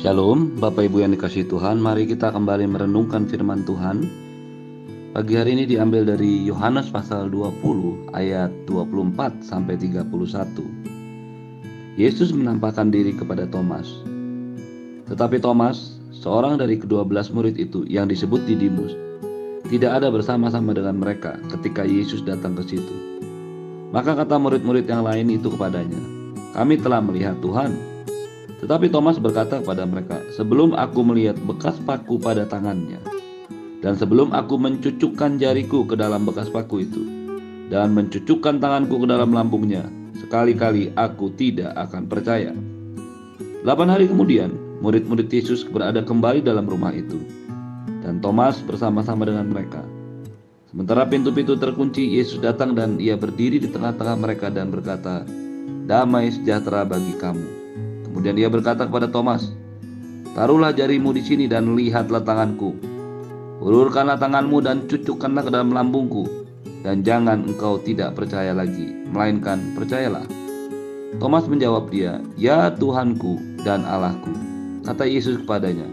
Shalom, Bapak Ibu yang dikasih Tuhan, mari kita kembali merenungkan firman Tuhan. Pagi hari ini diambil dari Yohanes pasal 20 ayat 24 sampai 31. Yesus menampakkan diri kepada Thomas. Tetapi Thomas, seorang dari kedua belas murid itu yang disebut Didimus, tidak ada bersama-sama dengan mereka ketika Yesus datang ke situ. Maka kata murid-murid yang lain itu kepadanya, "Kami telah melihat Tuhan." Tetapi Thomas berkata kepada mereka, "Sebelum aku melihat bekas paku pada tangannya, dan sebelum aku mencucukkan jariku ke dalam bekas paku itu, dan mencucukkan tanganku ke dalam lambungnya, sekali-kali aku tidak akan percaya." Delapan hari kemudian, murid-murid Yesus berada kembali dalam rumah itu, dan Thomas bersama-sama dengan mereka. Sementara pintu-pintu terkunci, Yesus datang dan ia berdiri di tengah-tengah mereka dan berkata, "Damai sejahtera bagi kamu." Kemudian dia berkata kepada Thomas, Taruhlah jarimu di sini dan lihatlah tanganku. Ulurkanlah tanganmu dan cucukkanlah ke dalam lambungku. Dan jangan engkau tidak percaya lagi, melainkan percayalah. Thomas menjawab dia, Ya Tuhanku dan Allahku. Kata Yesus kepadanya,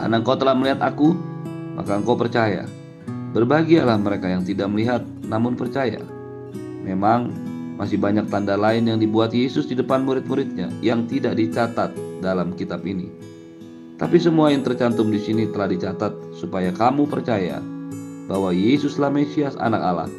Karena engkau telah melihat aku, maka engkau percaya. Berbahagialah mereka yang tidak melihat namun percaya. Memang masih banyak tanda lain yang dibuat Yesus di depan murid-muridnya yang tidak dicatat dalam kitab ini. Tapi semua yang tercantum di sini telah dicatat supaya kamu percaya bahwa Yesuslah Mesias anak Allah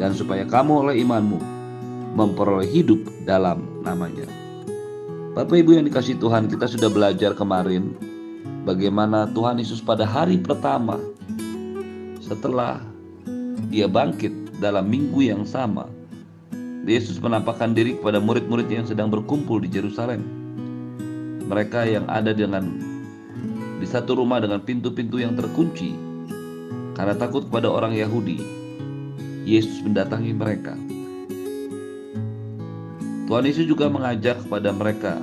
dan supaya kamu oleh imanmu memperoleh hidup dalam namanya. Bapak Ibu yang dikasih Tuhan, kita sudah belajar kemarin bagaimana Tuhan Yesus pada hari pertama setelah dia bangkit dalam minggu yang sama Yesus menampakkan diri kepada murid-murid yang sedang berkumpul di Yerusalem. Mereka yang ada dengan di satu rumah dengan pintu-pintu yang terkunci karena takut kepada orang Yahudi. Yesus mendatangi mereka. Tuhan Yesus juga mengajak kepada mereka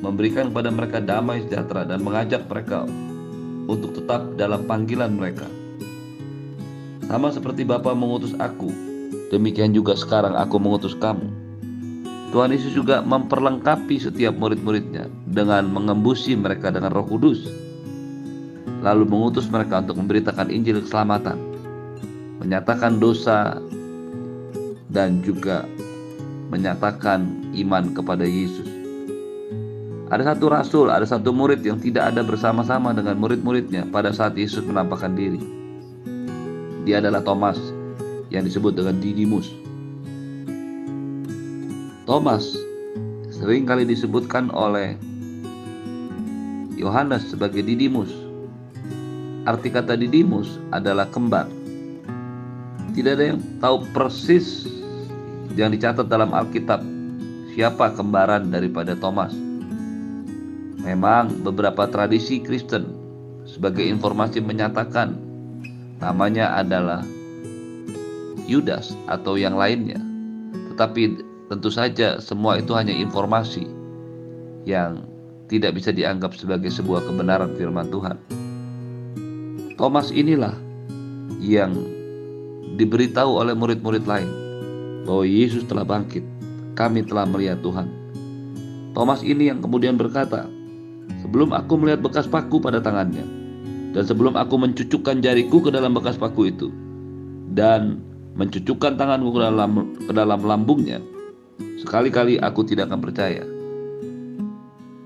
memberikan kepada mereka damai sejahtera dan mengajak mereka untuk tetap dalam panggilan mereka. Sama seperti Bapa mengutus aku Demikian juga sekarang aku mengutus kamu. Tuhan Yesus juga memperlengkapi setiap murid-muridnya dengan mengembusi mereka dengan roh kudus. Lalu mengutus mereka untuk memberitakan Injil keselamatan. Menyatakan dosa dan juga menyatakan iman kepada Yesus. Ada satu rasul, ada satu murid yang tidak ada bersama-sama dengan murid-muridnya pada saat Yesus menampakkan diri. Dia adalah Thomas yang disebut dengan Didimus. Thomas sering kali disebutkan oleh Yohanes sebagai Didimus. Arti kata Didimus adalah kembar. Tidak ada yang tahu persis yang dicatat dalam Alkitab siapa kembaran daripada Thomas. Memang beberapa tradisi Kristen sebagai informasi menyatakan namanya adalah Yudas atau yang lainnya. Tetapi tentu saja semua itu hanya informasi yang tidak bisa dianggap sebagai sebuah kebenaran firman Tuhan. Thomas inilah yang diberitahu oleh murid-murid lain bahwa Yesus telah bangkit. Kami telah melihat Tuhan. Thomas ini yang kemudian berkata, "Sebelum aku melihat bekas paku pada tangannya, dan sebelum aku mencucukkan jariku ke dalam bekas paku itu, dan mencucukkan tanganku ke dalam, ke dalam lambungnya, sekali-kali aku tidak akan percaya.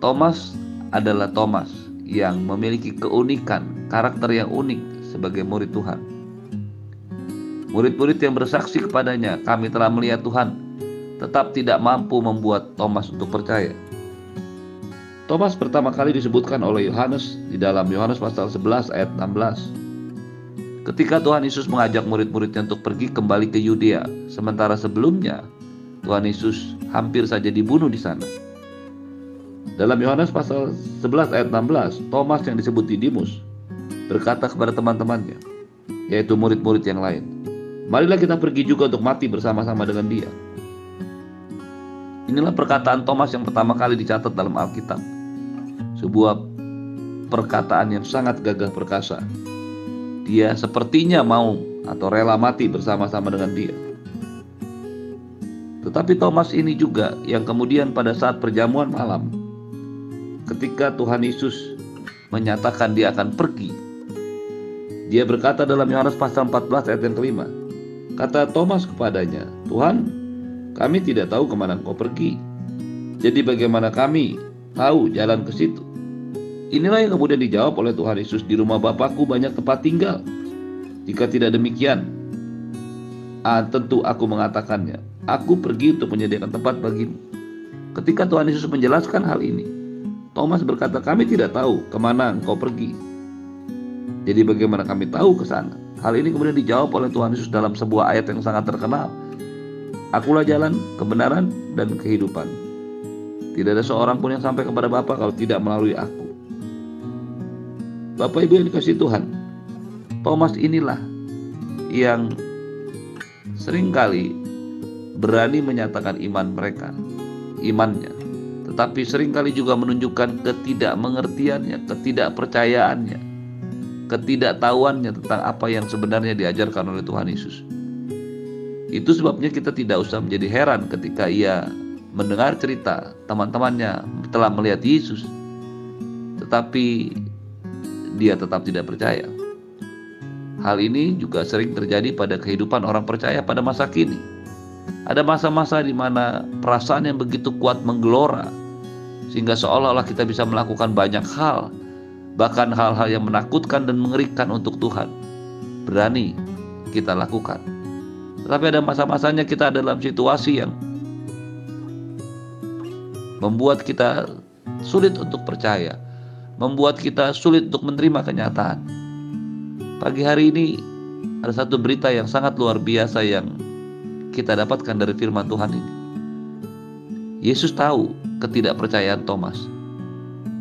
Thomas adalah Thomas yang memiliki keunikan, karakter yang unik sebagai murid Tuhan. Murid-murid yang bersaksi kepadanya, kami telah melihat Tuhan, tetap tidak mampu membuat Thomas untuk percaya. Thomas pertama kali disebutkan oleh Yohanes di dalam Yohanes pasal 11 ayat 16. Ketika Tuhan Yesus mengajak murid-muridnya untuk pergi kembali ke Yudea, sementara sebelumnya Tuhan Yesus hampir saja dibunuh di sana. Dalam Yohanes pasal 11 ayat 16, Thomas yang disebut Didimus berkata kepada teman-temannya, yaitu murid-murid yang lain, Marilah kita pergi juga untuk mati bersama-sama dengan dia. Inilah perkataan Thomas yang pertama kali dicatat dalam Alkitab. Sebuah perkataan yang sangat gagah perkasa dia sepertinya mau atau rela mati bersama-sama dengan dia. Tetapi Thomas ini juga yang kemudian pada saat perjamuan malam ketika Tuhan Yesus menyatakan dia akan pergi. Dia berkata dalam Yohanes pasal 14 ayat yang kelima. Kata Thomas kepadanya, Tuhan, kami tidak tahu ke mana engkau pergi. Jadi bagaimana kami tahu jalan ke situ? Inilah yang kemudian dijawab oleh Tuhan Yesus di rumah Bapakku banyak tempat tinggal. Jika tidak demikian, ah, tentu aku mengatakannya. Aku pergi untuk menyediakan tempat bagimu. Ketika Tuhan Yesus menjelaskan hal ini, Thomas berkata, kami tidak tahu ke mana engkau pergi. Jadi bagaimana kami tahu ke sana? Hal ini kemudian dijawab oleh Tuhan Yesus dalam sebuah ayat yang sangat terkenal. Akulah jalan, kebenaran, dan kehidupan. Tidak ada seorang pun yang sampai kepada Bapa kalau tidak melalui aku. Bapak Ibu yang dikasih Tuhan, Thomas inilah yang sering kali berani menyatakan iman mereka, imannya tetapi sering kali juga menunjukkan ketidakmengertiannya, ketidakpercayaannya, ketidaktahuannya tentang apa yang sebenarnya diajarkan oleh Tuhan Yesus. Itu sebabnya kita tidak usah menjadi heran ketika ia mendengar cerita teman-temannya telah melihat Yesus, tetapi dia tetap tidak percaya. Hal ini juga sering terjadi pada kehidupan orang percaya pada masa kini. Ada masa-masa di mana perasaan yang begitu kuat menggelora, sehingga seolah-olah kita bisa melakukan banyak hal, bahkan hal-hal yang menakutkan dan mengerikan untuk Tuhan. Berani kita lakukan. Tetapi ada masa-masanya kita dalam situasi yang membuat kita sulit untuk percaya, membuat kita sulit untuk menerima kenyataan. Pagi hari ini ada satu berita yang sangat luar biasa yang kita dapatkan dari firman Tuhan ini. Yesus tahu ketidakpercayaan Thomas.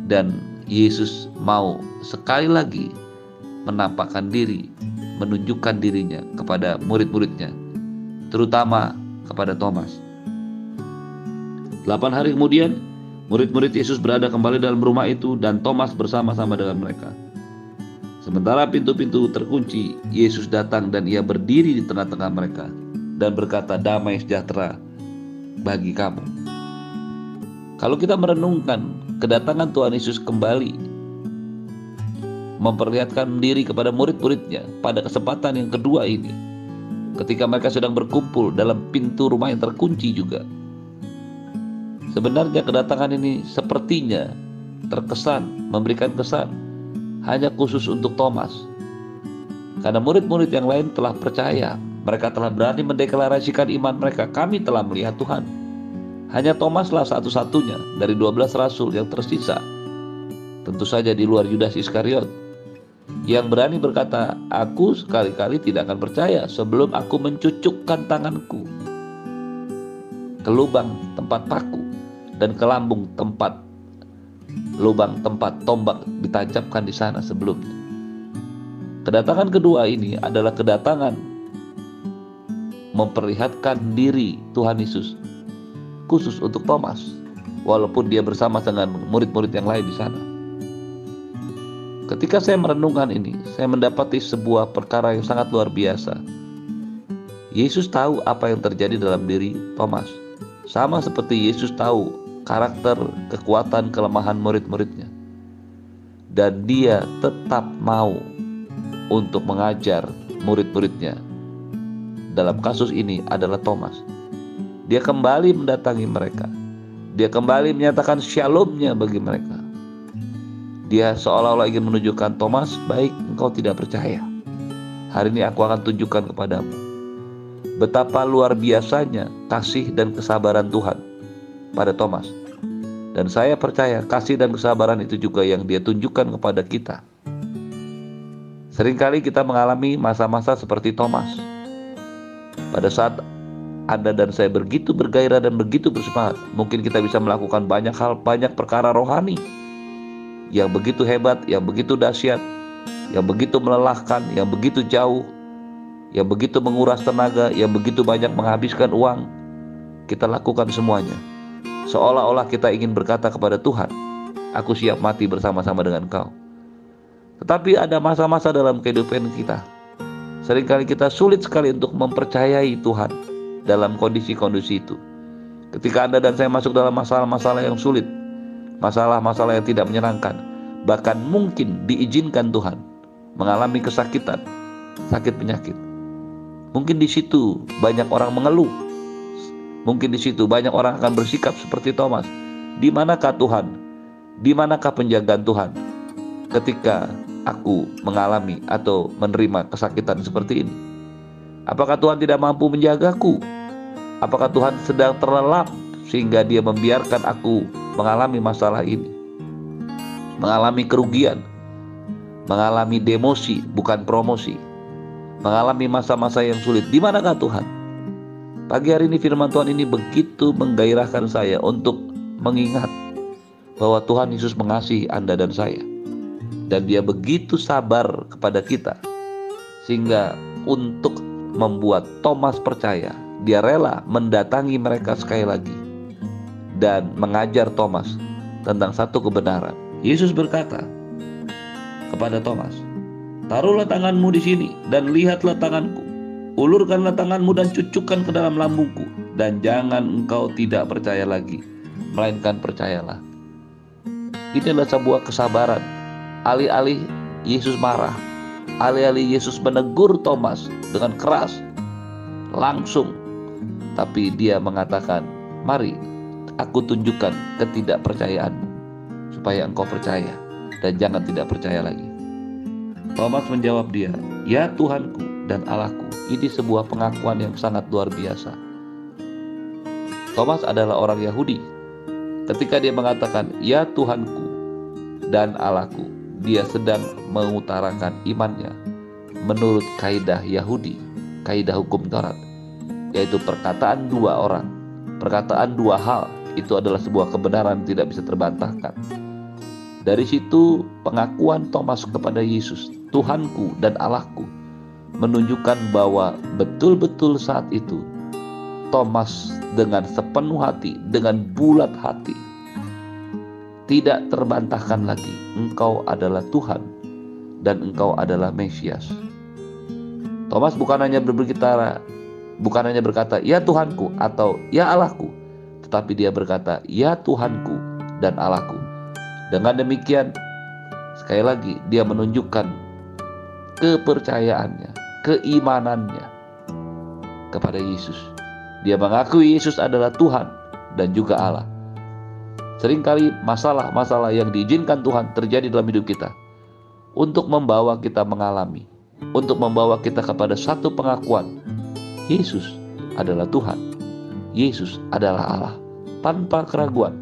Dan Yesus mau sekali lagi menampakkan diri, menunjukkan dirinya kepada murid-muridnya, terutama kepada Thomas. Delapan hari kemudian, murid-murid Yesus berada kembali dalam rumah itu dan Thomas bersama-sama dengan mereka. Sementara pintu-pintu terkunci, Yesus datang dan ia berdiri di tengah-tengah mereka dan berkata, "Damai sejahtera bagi kamu." Kalau kita merenungkan kedatangan Tuhan Yesus kembali memperlihatkan diri kepada murid-muridnya pada kesempatan yang kedua ini ketika mereka sedang berkumpul dalam pintu rumah yang terkunci juga. Sebenarnya kedatangan ini sepertinya terkesan memberikan kesan hanya khusus untuk Thomas. Karena murid-murid yang lain telah percaya, mereka telah berani mendeklarasikan iman mereka, kami telah melihat Tuhan. Hanya Thomaslah satu-satunya dari 12 rasul yang tersisa. Tentu saja di luar Yudas Iskariot yang berani berkata, "Aku sekali-kali tidak akan percaya sebelum aku mencucukkan tanganku ke lubang tempat paku dan ke lambung tempat lubang tempat tombak ditancapkan di sana sebelumnya." Kedatangan kedua ini adalah kedatangan memperlihatkan diri Tuhan Yesus khusus untuk Thomas, walaupun dia bersama dengan murid-murid yang lain di sana. Ketika saya merenungkan ini, saya mendapati sebuah perkara yang sangat luar biasa. Yesus tahu apa yang terjadi dalam diri Thomas, sama seperti Yesus tahu karakter, kekuatan, kelemahan murid-muridnya, dan Dia tetap mau untuk mengajar murid-muridnya. Dalam kasus ini adalah Thomas dia kembali mendatangi mereka. Dia kembali menyatakan shalomnya bagi mereka. Dia seolah-olah ingin menunjukkan Thomas, baik engkau tidak percaya. Hari ini aku akan tunjukkan kepadamu betapa luar biasanya kasih dan kesabaran Tuhan pada Thomas. Dan saya percaya kasih dan kesabaran itu juga yang dia tunjukkan kepada kita. Seringkali kita mengalami masa-masa seperti Thomas. Pada saat anda dan saya begitu bergairah dan begitu bersemangat, mungkin kita bisa melakukan banyak hal, banyak perkara rohani yang begitu hebat, yang begitu dahsyat, yang begitu melelahkan, yang begitu jauh, yang begitu menguras tenaga, yang begitu banyak menghabiskan uang. Kita lakukan semuanya. Seolah-olah kita ingin berkata kepada Tuhan, "Aku siap mati bersama-sama dengan Kau." Tetapi ada masa-masa dalam kehidupan kita. Seringkali kita sulit sekali untuk mempercayai Tuhan dalam kondisi-kondisi itu. Ketika Anda dan saya masuk dalam masalah-masalah yang sulit, masalah-masalah yang tidak menyenangkan, bahkan mungkin diizinkan Tuhan mengalami kesakitan, sakit penyakit. Mungkin di situ banyak orang mengeluh. Mungkin di situ banyak orang akan bersikap seperti Thomas. Di manakah Tuhan? Di manakah penjagaan Tuhan ketika aku mengalami atau menerima kesakitan seperti ini? Apakah Tuhan tidak mampu menjagaku? Apakah Tuhan sedang terlelap sehingga Dia membiarkan aku mengalami masalah ini? Mengalami kerugian, mengalami demosi, bukan promosi mengalami masa-masa yang sulit. Di manakah Tuhan? Pagi hari ini firman Tuhan ini begitu menggairahkan saya untuk mengingat bahwa Tuhan Yesus mengasihi Anda dan saya. Dan dia begitu sabar kepada kita. Sehingga untuk membuat Thomas percaya, dia rela mendatangi mereka sekali lagi. Dan mengajar Thomas tentang satu kebenaran. Yesus berkata kepada Thomas, Taruhlah tanganmu di sini dan lihatlah tanganku. Ulurkanlah tanganmu dan cucukkan ke dalam lambungku. Dan jangan engkau tidak percaya lagi, melainkan percayalah. Ini adalah sebuah kesabaran. Alih-alih Yesus marah, alih-alih Yesus menegur Thomas dengan keras, langsung. Tapi dia mengatakan, mari aku tunjukkan ketidakpercayaanmu, supaya engkau percaya dan jangan tidak percaya lagi. Thomas menjawab dia, "Ya Tuhanku dan Allahku." Ini sebuah pengakuan yang sangat luar biasa. Thomas adalah orang Yahudi. Ketika dia mengatakan, "Ya Tuhanku dan Allahku," dia sedang mengutarakan imannya menurut kaidah Yahudi, kaidah hukum Taurat, yaitu perkataan dua orang, perkataan dua hal itu adalah sebuah kebenaran tidak bisa terbantahkan. Dari situ pengakuan Thomas kepada Yesus, Tuhanku dan Allahku, menunjukkan bahwa betul-betul saat itu Thomas dengan sepenuh hati, dengan bulat hati, tidak terbantahkan lagi, engkau adalah Tuhan dan engkau adalah Mesias. Thomas bukan hanya berbicara, bukan hanya berkata, "Ya Tuhanku" atau "Ya Allahku", tetapi dia berkata, "Ya Tuhanku dan Allahku." Dengan demikian, sekali lagi dia menunjukkan kepercayaannya, keimanannya kepada Yesus. Dia mengakui Yesus adalah Tuhan dan juga Allah. Seringkali masalah-masalah yang diizinkan Tuhan terjadi dalam hidup kita untuk membawa kita mengalami, untuk membawa kita kepada satu pengakuan. Yesus adalah Tuhan. Yesus adalah Allah tanpa keraguan,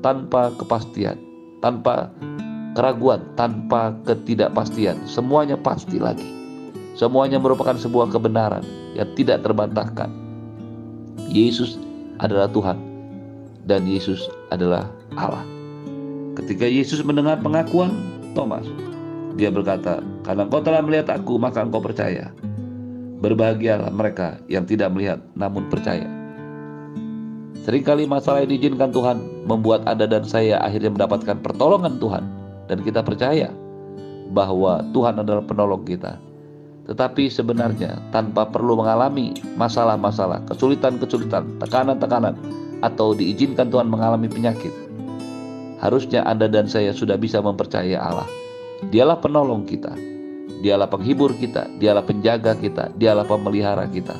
tanpa kepastian tanpa keraguan, tanpa ketidakpastian. Semuanya pasti lagi. Semuanya merupakan sebuah kebenaran yang tidak terbantahkan. Yesus adalah Tuhan dan Yesus adalah Allah. Ketika Yesus mendengar pengakuan Thomas, dia berkata, "Karena engkau telah melihat aku, maka engkau percaya." Berbahagialah mereka yang tidak melihat namun percaya. Seringkali masalah yang diizinkan Tuhan membuat Anda dan saya akhirnya mendapatkan pertolongan Tuhan dan kita percaya bahwa Tuhan adalah penolong kita. Tetapi sebenarnya tanpa perlu mengalami masalah-masalah, kesulitan-kesulitan, tekanan-tekanan atau diizinkan Tuhan mengalami penyakit. Harusnya Anda dan saya sudah bisa mempercayai Allah. Dialah penolong kita. Dialah penghibur kita, dialah penjaga kita, dialah pemelihara kita.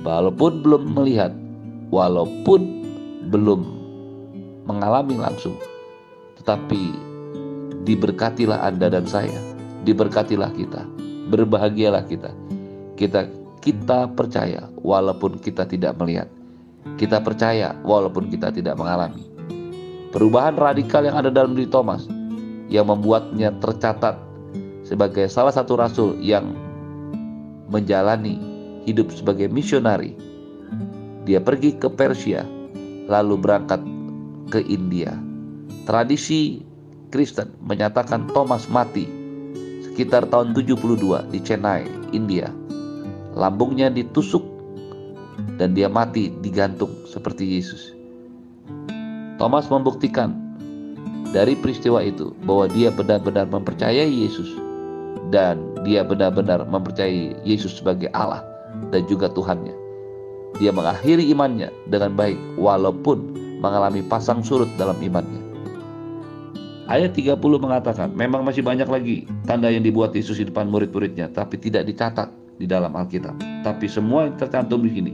Walaupun belum melihat, walaupun belum mengalami langsung, tetapi diberkatilah Anda dan saya, diberkatilah kita, berbahagialah kita. Kita kita percaya walaupun kita tidak melihat. Kita percaya walaupun kita tidak mengalami. Perubahan radikal yang ada dalam diri Thomas yang membuatnya tercatat sebagai salah satu rasul yang menjalani hidup sebagai misionari dia pergi ke Persia, lalu berangkat ke India. Tradisi Kristen menyatakan Thomas mati sekitar tahun 72 di Chennai, India. Lambungnya ditusuk dan dia mati digantung seperti Yesus. Thomas membuktikan dari peristiwa itu bahwa dia benar-benar mempercayai Yesus dan dia benar-benar mempercayai Yesus sebagai Allah dan juga Tuhannya. Dia mengakhiri imannya dengan baik walaupun mengalami pasang surut dalam imannya. Ayat 30 mengatakan, memang masih banyak lagi tanda yang dibuat Yesus di depan murid-muridnya, tapi tidak dicatat di dalam Alkitab. Tapi semua yang tercantum di sini,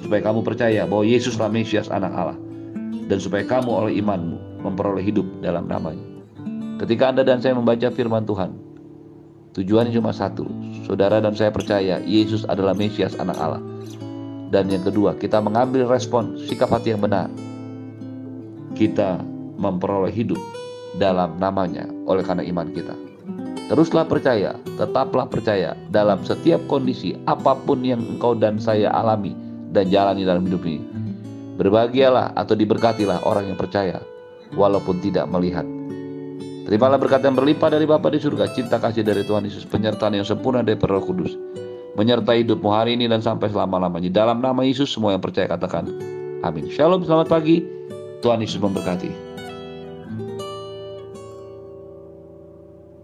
supaya kamu percaya bahwa Yesuslah Mesias anak Allah, dan supaya kamu oleh imanmu memperoleh hidup dalam namanya. Ketika Anda dan saya membaca firman Tuhan, tujuannya cuma satu, saudara dan saya percaya Yesus adalah Mesias anak Allah. Dan yang kedua, kita mengambil respon sikap hati yang benar. Kita memperoleh hidup dalam namanya oleh karena iman kita. Teruslah percaya, tetaplah percaya dalam setiap kondisi apa pun yang engkau dan saya alami dan jalani dalam hidup ini. Berbahagialah atau diberkatilah orang yang percaya walaupun tidak melihat. Terimalah berkat yang berlimpah dari Bapa di surga, cinta kasih dari Tuhan Yesus, penyertaan yang sempurna dari Roh Kudus, menyertai hidupmu hari ini dan sampai selama-lamanya. Dalam nama Yesus semua yang percaya katakan amin. Shalom, selamat pagi. Tuhan Yesus memberkati.